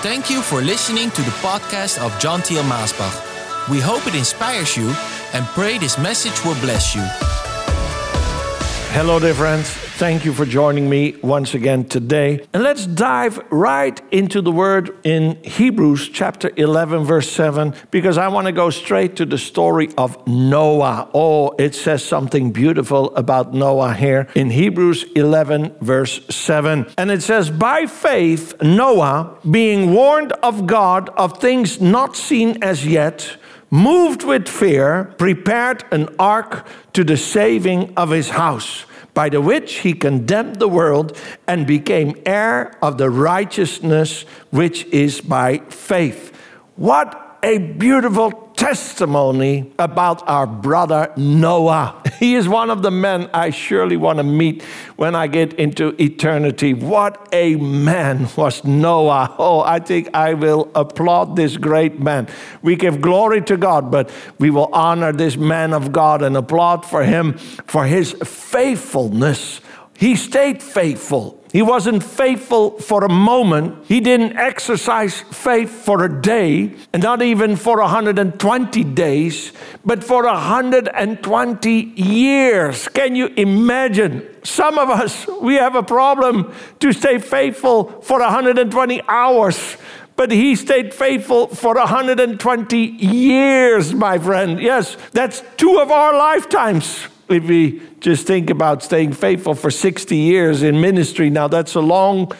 Thank you for listening to the podcast of John Thiel Maasbach. We hope it inspires you and pray this message will bless you. Hello, dear friends. Thank you for joining me once again today. And let's dive right into the word in Hebrews chapter 11, verse 7, because I want to go straight to the story of Noah. Oh, it says something beautiful about Noah here in Hebrews 11, verse 7. And it says, By faith, Noah, being warned of God of things not seen as yet, moved with fear, prepared an ark to the saving of his house by the which he condemned the world and became heir of the righteousness which is by faith. What a beautiful testimony about our brother Noah. He is one of the men I surely want to meet when I get into eternity. What a man was Noah. Oh, I think I will applaud this great man. We give glory to God, but we will honor this man of God and applaud for him for his faithfulness. He stayed faithful. He wasn't faithful for a moment. He didn't exercise faith for a day, and not even for 120 days, but for 120 years. Can you imagine? Some of us, we have a problem to stay faithful for 120 hours. But he stayed faithful for 120 years, my friend. Yes, that's two of our lifetimes if we just think about staying faithful for 60 years in ministry, now that's a long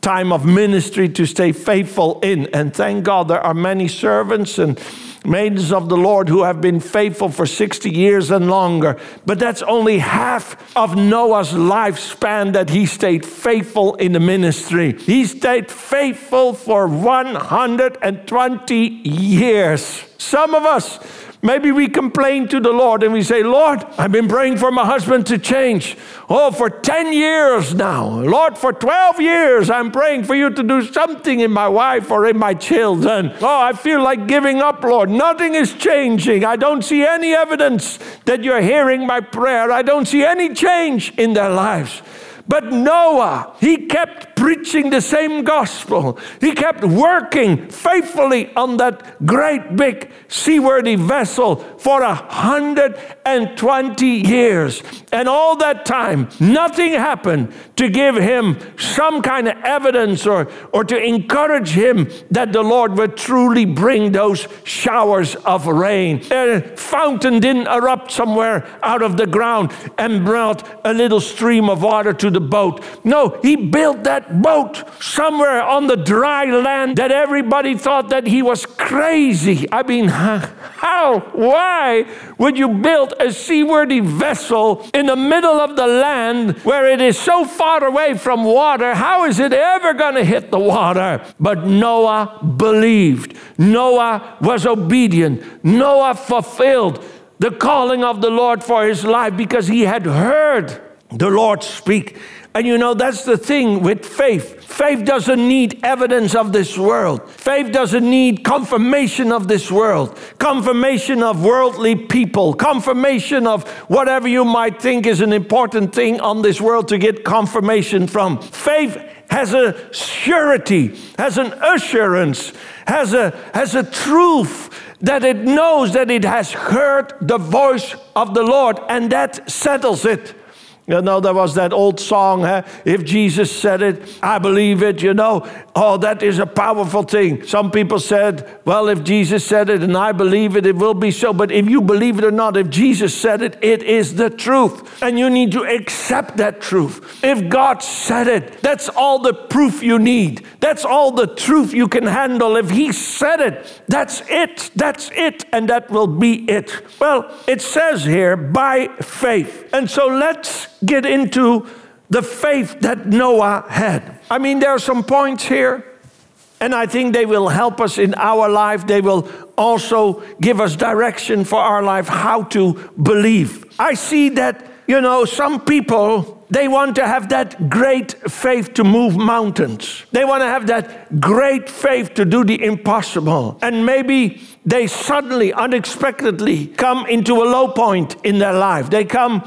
time of ministry to stay faithful in. And thank God there are many servants and maidens of the Lord who have been faithful for 60 years and longer. But that's only half of Noah's lifespan that he stayed faithful in the ministry. He stayed faithful for 120 years. Some of us, Maybe we complain to the Lord and we say, Lord, I've been praying for my husband to change. Oh, for 10 years now. Lord, for 12 years, I'm praying for you to do something in my wife or in my children. Oh, I feel like giving up, Lord. Nothing is changing. I don't see any evidence that you're hearing my prayer. I don't see any change in their lives. But Noah, he kept preaching the same gospel. He kept working faithfully on that great big seaworthy vessel for a hundred and twenty years. And all that time, nothing happened to give him some kind of evidence or, or to encourage him that the Lord would truly bring those showers of rain. A fountain didn't erupt somewhere out of the ground and brought a little stream of water to the boat. No, he built that boat somewhere on the dry land that everybody thought that he was crazy. I mean, how? Why would you build a seaworthy vessel in the middle of the land where it is so far away from water? How is it ever going to hit the water? But Noah believed. Noah was obedient. Noah fulfilled the calling of the Lord for his life because he had heard the Lord speak. And you know, that's the thing with faith. Faith doesn't need evidence of this world. Faith doesn't need confirmation of this world, confirmation of worldly people, confirmation of whatever you might think is an important thing on this world to get confirmation from. Faith has a surety, has an assurance, has a, has a truth that it knows that it has heard the voice of the Lord, and that settles it. You know, there was that old song, huh? if Jesus said it, I believe it, you know. Oh, that is a powerful thing. Some people said, well, if Jesus said it and I believe it, it will be so. But if you believe it or not, if Jesus said it, it is the truth. And you need to accept that truth. If God said it, that's all the proof you need. That's all the truth you can handle. If He said it, that's it. That's it. And that will be it. Well, it says here, by faith. And so let's get into the faith that Noah had. I mean, there are some points here, and I think they will help us in our life. They will also give us direction for our life, how to believe. I see that, you know, some people. They want to have that great faith to move mountains. They want to have that great faith to do the impossible. And maybe they suddenly, unexpectedly come into a low point in their life. They come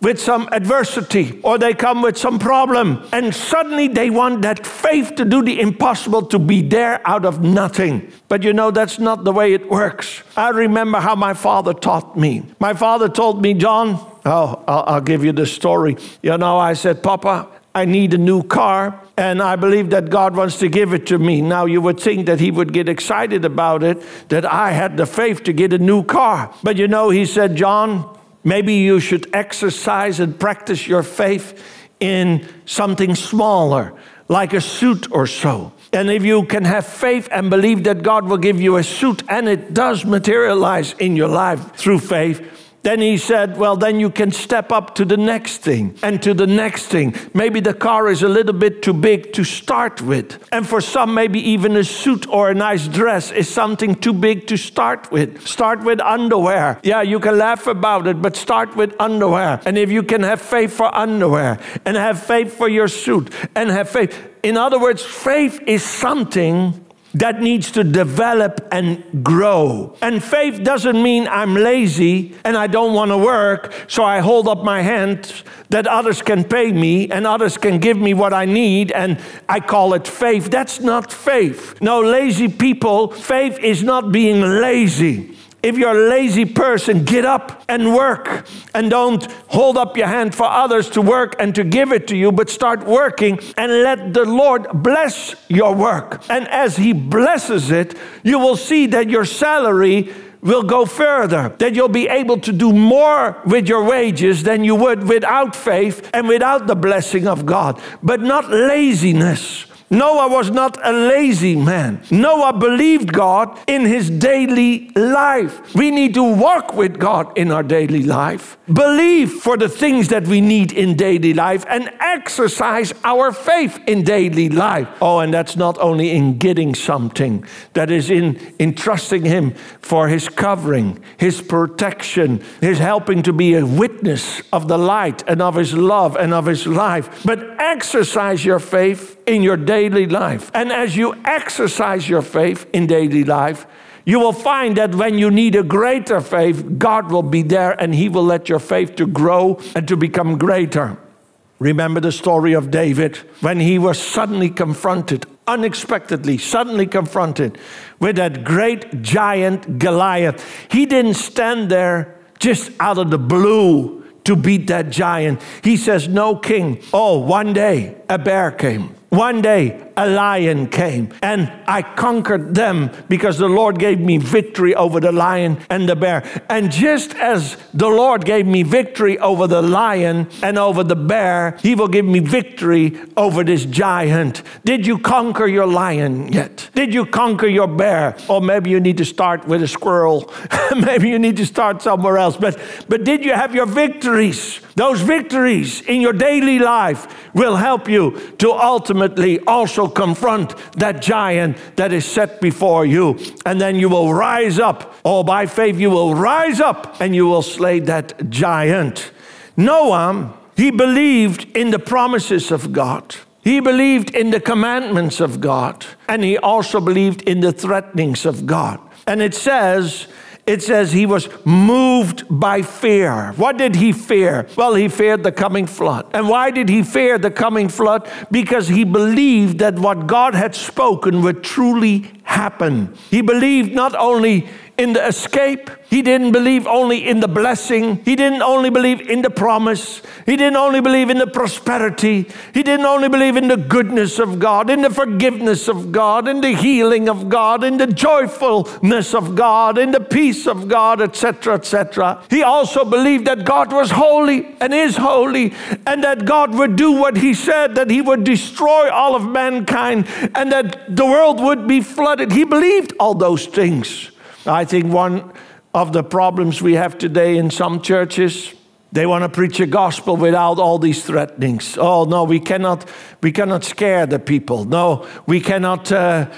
with some adversity or they come with some problem, and suddenly they want that faith to do the impossible, to be there out of nothing. But you know, that's not the way it works. I remember how my father taught me. My father told me, John, oh, I'll, I'll give you the story. You know, I said, Papa, I need a new car, and I believe that God wants to give it to me. Now, you would think that He would get excited about it, that I had the faith to get a new car. But you know, He said, John, maybe you should exercise and practice your faith in something smaller, like a suit or so. And if you can have faith and believe that God will give you a suit, and it does materialize in your life through faith, then he said, Well, then you can step up to the next thing and to the next thing. Maybe the car is a little bit too big to start with. And for some, maybe even a suit or a nice dress is something too big to start with. Start with underwear. Yeah, you can laugh about it, but start with underwear. And if you can have faith for underwear and have faith for your suit and have faith, in other words, faith is something that needs to develop and grow. And faith doesn't mean I'm lazy and I don't want to work, so I hold up my hands that others can pay me and others can give me what I need, and I call it faith. That's not faith. No, lazy people, faith is not being lazy. If you're a lazy person, get up and work. And don't hold up your hand for others to work and to give it to you, but start working and let the Lord bless your work. And as He blesses it, you will see that your salary will go further, that you'll be able to do more with your wages than you would without faith and without the blessing of God, but not laziness. Noah was not a lazy man. Noah believed God in his daily life. We need to walk with God in our daily life, believe for the things that we need in daily life, and exercise our faith in daily life. Oh, and that's not only in getting something, that is in, in trusting Him for His covering, His protection, His helping to be a witness of the light and of His love and of His life. But exercise your faith in your daily life. And as you exercise your faith in daily life, you will find that when you need a greater faith, God will be there and He will let your faith to grow and to become greater. Remember the story of David when he was suddenly confronted, unexpectedly, suddenly confronted with that great giant Goliath. He didn't stand there just out of the blue to beat that giant. He says, No, king. Oh, one day a bear came. One day a lion came and I conquered them because the Lord gave me victory over the lion and the bear. And just as the Lord gave me victory over the lion and over the bear, He will give me victory over this giant. Did you conquer your lion yet? Did you conquer your bear? Or maybe you need to start with a squirrel. maybe you need to start somewhere else. But, but did you have your victories? Those victories in your daily life will help you to ultimately also confront that giant that is set before you. And then you will rise up. Oh, by faith, you will rise up and you will slay that giant. Noah, he believed in the promises of God. He believed in the commandments of God, and he also believed in the threatenings of God. And it says it says he was moved by fear. What did he fear? Well, he feared the coming flood. And why did he fear the coming flood? Because he believed that what God had spoken would truly happen. He believed not only in the escape, he didn't believe only in the blessing. He didn't only believe in the promise. He didn't only believe in the prosperity. He didn't only believe in the goodness of God, in the forgiveness of God, in the healing of God, in the joyfulness of God, in the peace of God, etc., etc. He also believed that God was holy and is holy, and that God would do what He said, that He would destroy all of mankind, and that the world would be flooded. He believed all those things. I think one of the problems we have today in some churches. They want to preach a gospel without all these threatenings. Oh no, we cannot. We cannot scare the people. No, we cannot. Uh,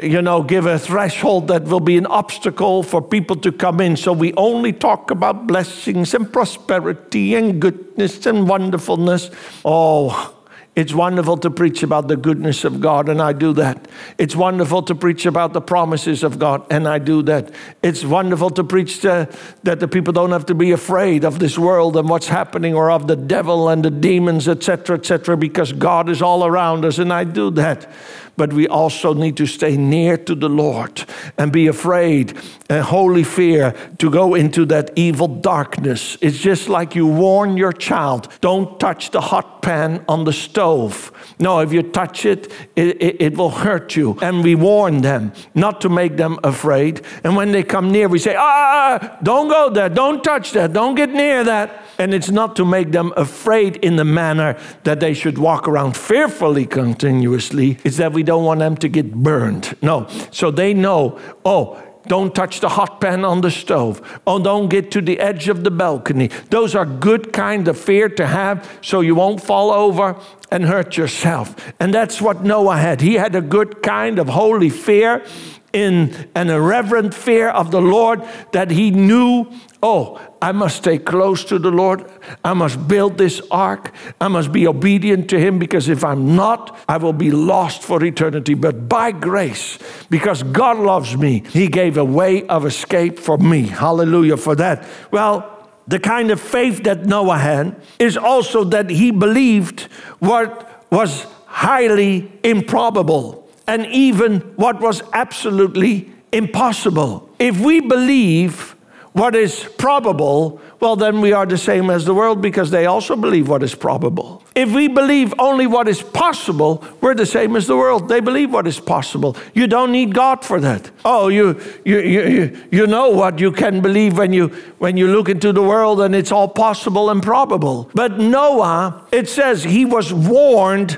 you know, give a threshold that will be an obstacle for people to come in. So we only talk about blessings and prosperity and goodness and wonderfulness. Oh, It's wonderful to preach about the goodness of God, and I do that. It's wonderful to preach about the promises of God, and I do that. It's wonderful to preach to, that the people don't have to be afraid of this world and what's happening or of the devil and the demons, etc., etc., because God is all around us, and I do that but we also need to stay near to the Lord and be afraid and holy fear to go into that evil darkness. It's just like you warn your child don't touch the hot pan on the stove. No, if you touch it, it, it, it will hurt you. And we warn them not to make them afraid. And when they come near, we say, ah, don't go there, don't touch that, don't get near that. And it's not to make them afraid in the manner that they should walk around fearfully continuously. It's that we don't want them to get burned. No. So they know, oh, don't touch the hot pan on the stove. Oh, don't get to the edge of the balcony. Those are good kind of fear to have so you won't fall over and hurt yourself. And that's what Noah had. He had a good kind of holy fear in an irreverent fear of the Lord that he knew, oh, I must stay close to the Lord. I must build this ark. I must be obedient to him because if I'm not, I will be lost for eternity. But by grace, because God loves me, he gave a way of escape for me. Hallelujah for that. Well, the kind of faith that Noah had is also that he believed what was highly improbable and even what was absolutely impossible. If we believe what is probable, well, then we are the same as the world because they also believe what is probable. If we believe only what is possible, we're the same as the world. They believe what is possible. You don't need God for that. Oh, you, you, you, you know what you can believe when you, when you look into the world and it's all possible and probable. But Noah, it says he was warned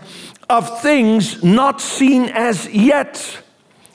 of things not seen as yet.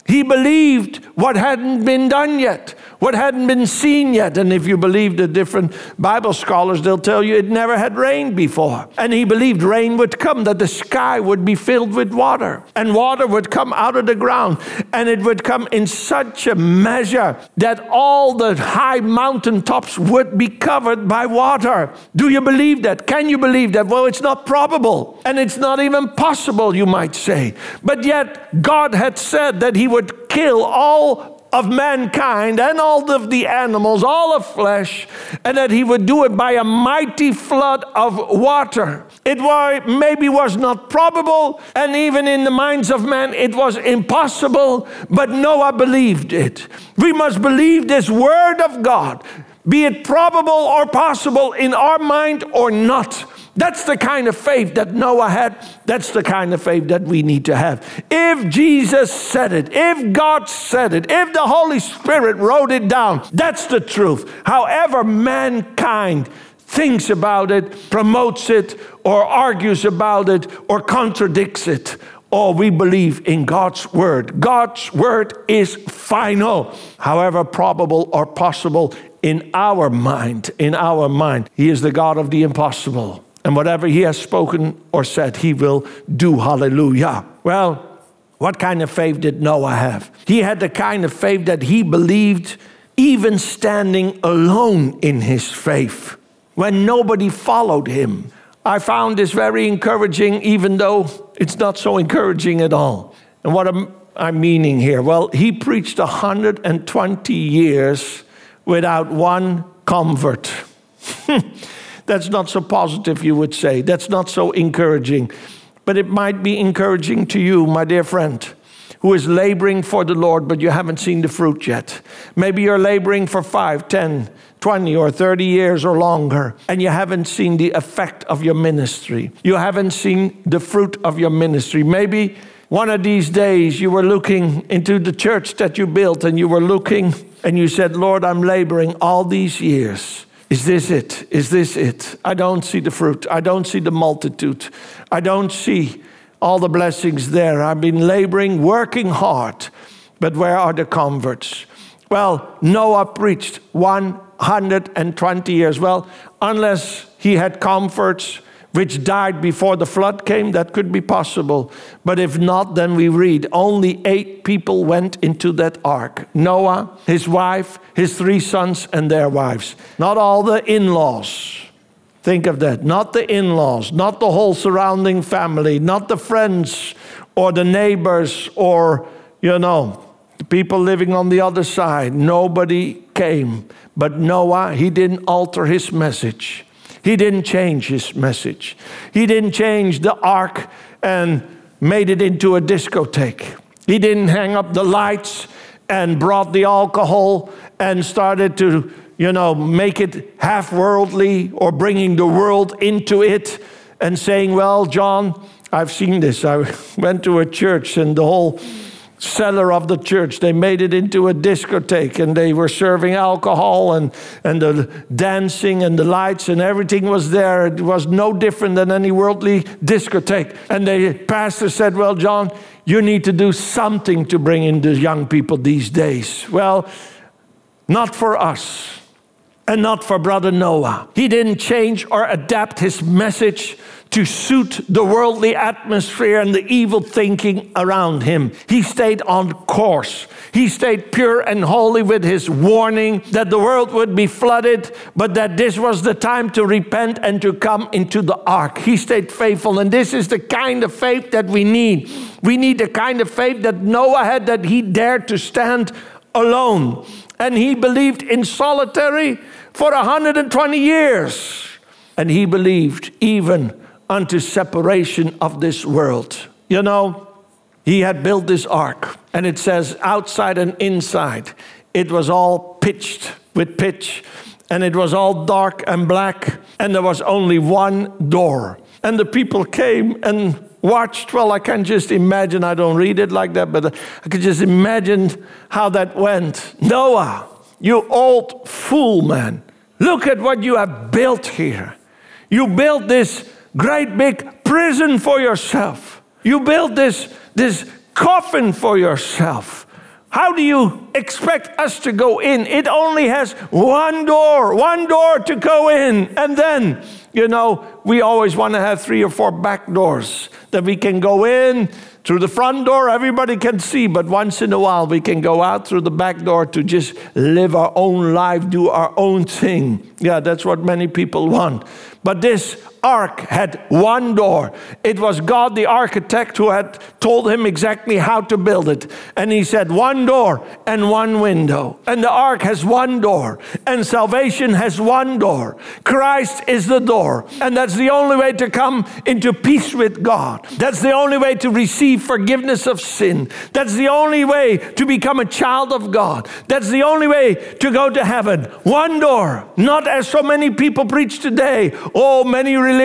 He believed what hadn't been done yet what hadn't been seen yet. And if you believe the different Bible scholars, they'll tell you it never had rained before. And he believed rain would come, that the sky would be filled with water, and water would come out of the ground, and it would come in such a measure that all the high mountain tops would be covered by water. Do you believe that? Can you believe that? Well, it's not probable, and it's not even possible, you might say. But yet, God had said that he would kill all of mankind and all of the animals, all of flesh, and that he would do it by a mighty flood of water. It was, maybe was not probable, and even in the minds of men, it was impossible, but Noah believed it. We must believe this word of God, be it probable or possible in our mind or not. That's the kind of faith that Noah had. That's the kind of faith that we need to have. If Jesus said it, if God said it, if the Holy Spirit wrote it down, that's the truth. However, mankind thinks about it, promotes it, or argues about it, or contradicts it. Or we believe in God's word. God's word is final, however probable or possible in our mind. In our mind, He is the God of the impossible. And whatever he has spoken or said, he will do. Hallelujah. Well, what kind of faith did Noah have? He had the kind of faith that he believed, even standing alone in his faith, when nobody followed him. I found this very encouraging, even though it's not so encouraging at all. And what am I meaning here? Well, he preached 120 years without one convert. That's not so positive, you would say. That's not so encouraging. But it might be encouraging to you, my dear friend, who is laboring for the Lord, but you haven't seen the fruit yet. Maybe you're laboring for five, ten, 20 or 30 years or longer, and you haven't seen the effect of your ministry. You haven't seen the fruit of your ministry. Maybe one of these days you were looking into the church that you built and you were looking and you said, Lord, I'm laboring all these years is this it? Is this it? I don't see the fruit. I don't see the multitude. I don't see all the blessings there. I've been laboring, working hard, but where are the converts? Well, Noah preached 120 years. Well, unless he had comforts which died before the flood came, that could be possible. But if not, then we read only eight people went into that ark Noah, his wife, his three sons, and their wives. Not all the in laws. Think of that. Not the in laws, not the whole surrounding family, not the friends or the neighbors or, you know, the people living on the other side. Nobody came. But Noah, he didn't alter his message. He didn't change his message. He didn't change the ark and made it into a discotheque. He didn't hang up the lights and brought the alcohol and started to, you know, make it half worldly or bringing the world into it and saying, Well, John, I've seen this. I went to a church and the whole cellar of the church. They made it into a discotheque and they were serving alcohol and, and the dancing and the lights and everything was there. It was no different than any worldly discotheque. And the pastor said, Well, John, you need to do something to bring in the young people these days. Well, not for us and not for brother Noah. He didn't change or adapt his message to suit the worldly atmosphere and the evil thinking around him. He stayed on course. He stayed pure and holy with his warning that the world would be flooded, but that this was the time to repent and to come into the ark. He stayed faithful, and this is the kind of faith that we need. We need the kind of faith that Noah had, that he dared to stand alone. And he believed in solitary for 120 years. And he believed even unto separation of this world. You know, he had built this ark, and it says outside and inside, it was all pitched with pitch, and it was all dark and black, and there was only one door. And the people came and watched. Well, I can just imagine, I don't read it like that, but I could just imagine how that went. Noah, you old fool, man. Look at what you have built here. You built this great big prison for yourself. You built this, this coffin for yourself. How do you expect us to go in? It only has one door, one door to go in. And then, you know, we always want to have three or four back doors that we can go in through the front door, everybody can see, but once in a while we can go out through the back door to just live our own life, do our own thing. Yeah, that's what many people want. But this ark had one door. It was God, the architect, who had told him exactly how to build it. And he said, one door and one window. And the ark has one door, and salvation has one door. Christ is the door. And that's the only way to come into peace with God. That's the only way to receive forgiveness of sin. That's the only way to become a child of God. That's the only way to go to heaven. One door, not as so many people preach today. Oh, many religions,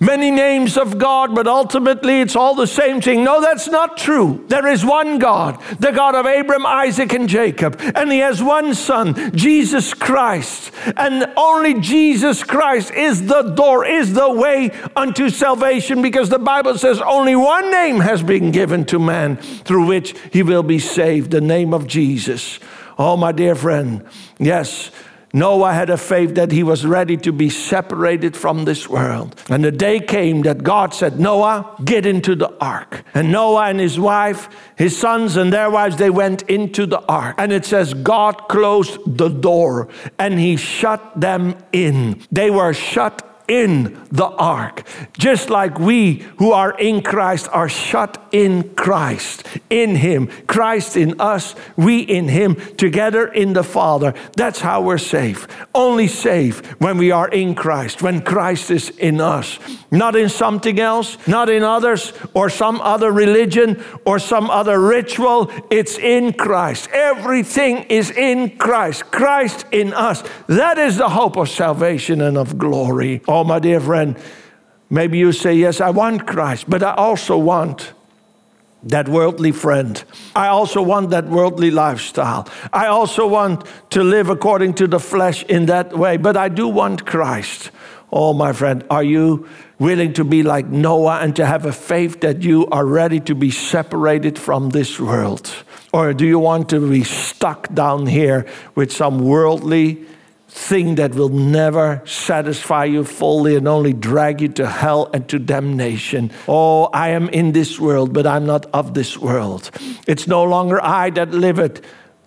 many names of God, but ultimately it's all the same thing. No, that's not true. There is one God, the God of Abram, Isaac, and Jacob, and He has one Son, Jesus Christ. And only Jesus Christ is the door, is the way unto salvation, because the Bible says only one name has been given to man through which he will be saved the name of Jesus. Oh, my dear friend, yes. Noah had a faith that he was ready to be separated from this world. And the day came that God said, Noah, get into the ark. And Noah and his wife, his sons and their wives, they went into the ark. And it says, God closed the door and he shut them in. They were shut in the ark. Just like we who are in Christ are shut in Christ, in Him. Christ in us, we in Him, together in the Father. That's how we're safe. Only safe when we are in Christ, when Christ is in us. Not in something else, not in others, or some other religion, or some other ritual. It's in Christ. Everything is in Christ. Christ in us. That is the hope of salvation and of glory. Oh, Oh, my dear friend, maybe you say, Yes, I want Christ, but I also want that worldly friend. I also want that worldly lifestyle. I also want to live according to the flesh in that way, but I do want Christ. Oh, my friend, are you willing to be like Noah and to have a faith that you are ready to be separated from this world? Or do you want to be stuck down here with some worldly thing that will never satisfy you fully and only drag you to hell and to damnation. Oh, I am in this world, but I'm not of this world. It's no longer I that liveth,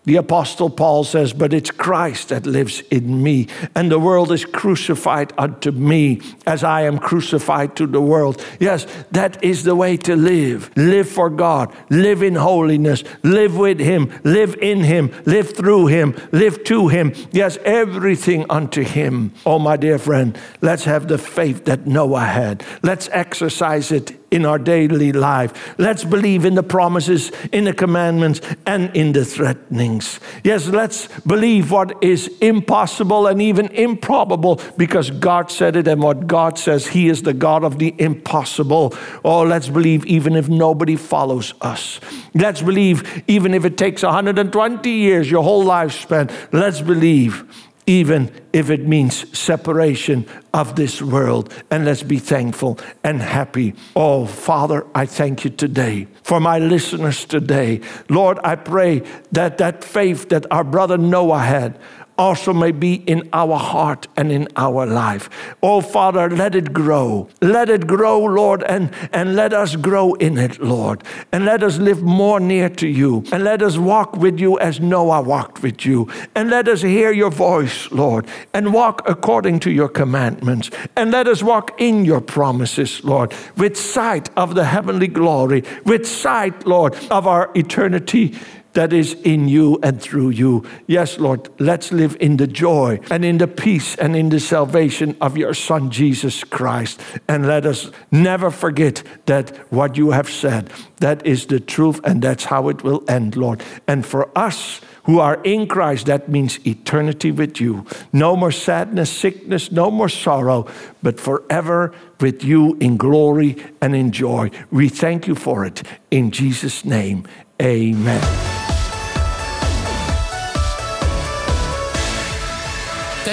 The Apostle Paul says, But it's Christ that lives in me, and the world is crucified unto me as I am crucified to the world. Yes, that is the way to live. Live for God, live in holiness, live with Him, live in Him, live through Him, live to Him. Yes, everything unto Him. Oh, my dear friend, let's have the faith that Noah had. Let's exercise it in our daily life. Let's believe in the promises, in the commandments, and in the threatenings. Yes, let's believe what is impossible and even improbable because God said it, and what God says, He is the God of the impossible. Oh, let's believe even if nobody follows us. Let's believe even if it takes 120 years, your whole lifespan. Let's believe even if it means separation of this world. And let's be thankful and happy. Oh, Father, I thank you today for my listeners today. Lord, I pray that that faith that our brother Noah had, also may be in our heart and in our life. Oh, Father, let it grow. Let it grow, Lord, and, and let us grow in it, Lord. And let us live more near to you. And let us walk with you as Noah walked with you. And let us hear your voice, Lord, and walk according to your commandments. And let us walk in your promises, Lord, with sight of the heavenly glory, with sight, Lord, of our eternity that is in you and through you. Yes, Lord, let's live in the joy and in the peace and in the salvation of your Son, Jesus Christ. And let us never forget that what you have said, that is the truth, and that's how it will end, Lord. And for us, who are in Christ, that means eternity with you. No more sadness, sickness, no more sorrow, but forever with you in glory and in joy. We thank you for it. In Jesus' name, amen.